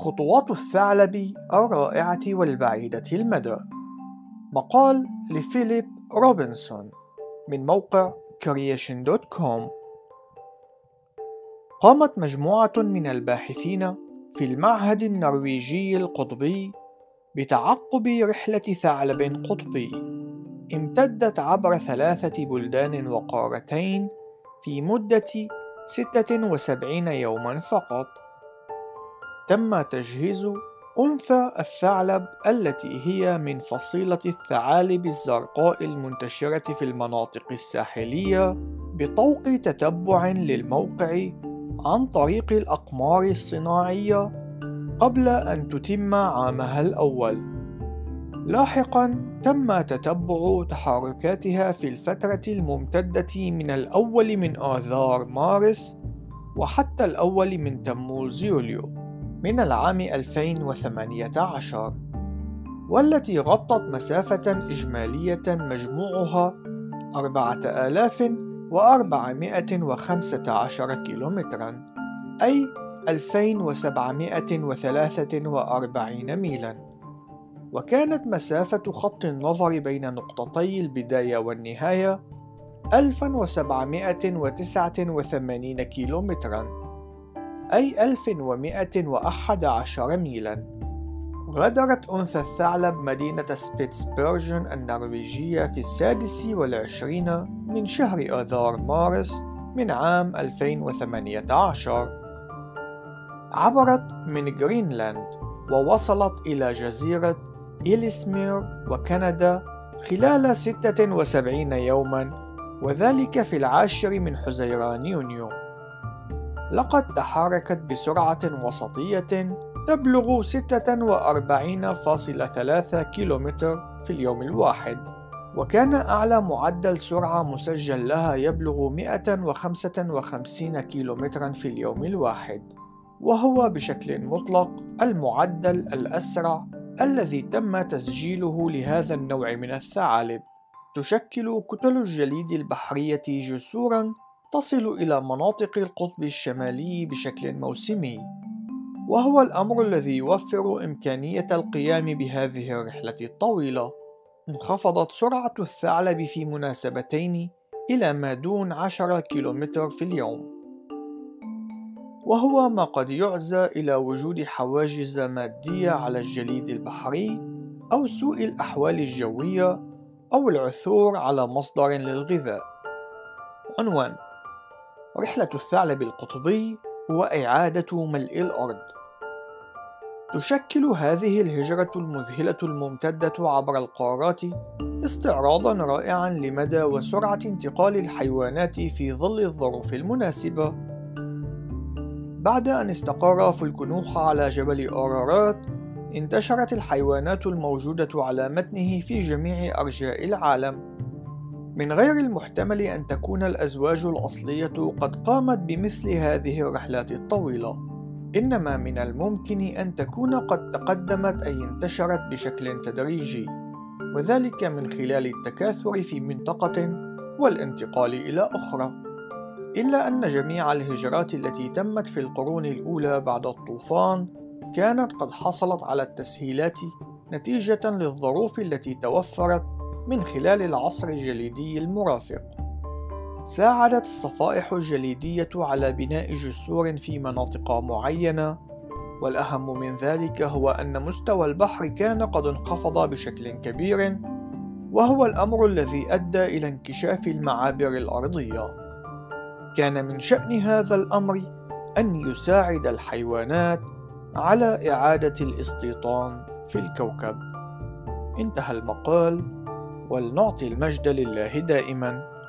خطوات الثعلب الرائعة والبعيدة المدى. مقال لفيليب روبنسون من موقع creation.com قامت مجموعة من الباحثين في المعهد النرويجي القطبي بتعقب رحلة ثعلب قطبي. امتدت عبر ثلاثة بلدان وقارتين في مدة 76 يوما فقط. تم تجهيز أنثى الثعلب التي هي من فصيلة الثعالب الزرقاء المنتشرة في المناطق الساحلية بطوق تتبع للموقع عن طريق الأقمار الصناعية قبل أن تتم عامها الأول. لاحقا تم تتبع تحركاتها في الفترة الممتدة من الأول من آذار مارس وحتى الأول من تموز يوليو من العام 2018 والتي غطت مسافة إجمالية مجموعها 4415 كيلومترا أي 2743 ميلا. وكانت مسافة خط النظر بين نقطتي البداية والنهاية 1789 كيلومترا. أي 1111 ميلا. غادرت أنثى الثعلب مدينة سبيتسبرجن النرويجية في السادس والعشرين من شهر آذار مارس من عام 2018 عبرت من جرينلاند ووصلت إلى جزيرة إيليسمير وكندا خلال 76 يوما وذلك في العاشر من حزيران يونيو. لقد تحركت بسرعة وسطية تبلغ 46.3 كيلومتر في اليوم الواحد. وكان أعلى معدل سرعة مسجل لها يبلغ 155 كيلومترا في اليوم الواحد. وهو بشكل مطلق المعدل الأسرع الذي تم تسجيله لهذا النوع من الثعالب. تشكل كتل الجليد البحرية جسورا تصل إلى مناطق القطب الشمالي بشكل موسمي وهو الأمر الذي يوفر إمكانية القيام بهذه الرحلة الطويلة. انخفضت سرعة الثعلب في مناسبتين إلى ما دون 10 كيلومتر في اليوم. وهو ما قد يعزى إلى وجود حواجز مادية على الجليد البحري أو سوء الأحوال الجوية أو العثور على مصدر للغذاء. عنوان رحلة الثعلب القطبي هو إعادة ملء الأرض. تشكل هذه الهجرة المذهلة الممتدة عبر القارات استعراضا رائعا لمدى وسرعة انتقال الحيوانات في ظل الظروف المناسبة. بعد أن استقر فلكنوخ على جبل أورارات انتشرت الحيوانات الموجودة على متنه في جميع أرجاء العالم. من غير المحتمل أن تكون الأزواج الأصلية قد قامت بمثل هذه الرحلات الطويلة. إنما من الممكن أن تكون قد تقدمت أي انتشرت بشكل تدريجي وذلك من خلال التكاثر في منطقة والانتقال إلى أخرى. إلا أن جميع الهجرات التي تمت في القرون الأولى بعد الطوفان كانت قد حصلت على التسهيلات نتيجة للظروف التي توفرت من خلال العصر الجليدي المرافق. ساعدت الصفائح الجليدية على بناء جسور في مناطق معينة، والأهم من ذلك هو أن مستوى البحر كان قد انخفض بشكل كبير، وهو الأمر الذي أدى إلى انكشاف المعابر الأرضية. كان من شأن هذا الأمر أن يساعد الحيوانات على إعادة الاستيطان في الكوكب. انتهى المقال ولنعطي المجد لله دائما.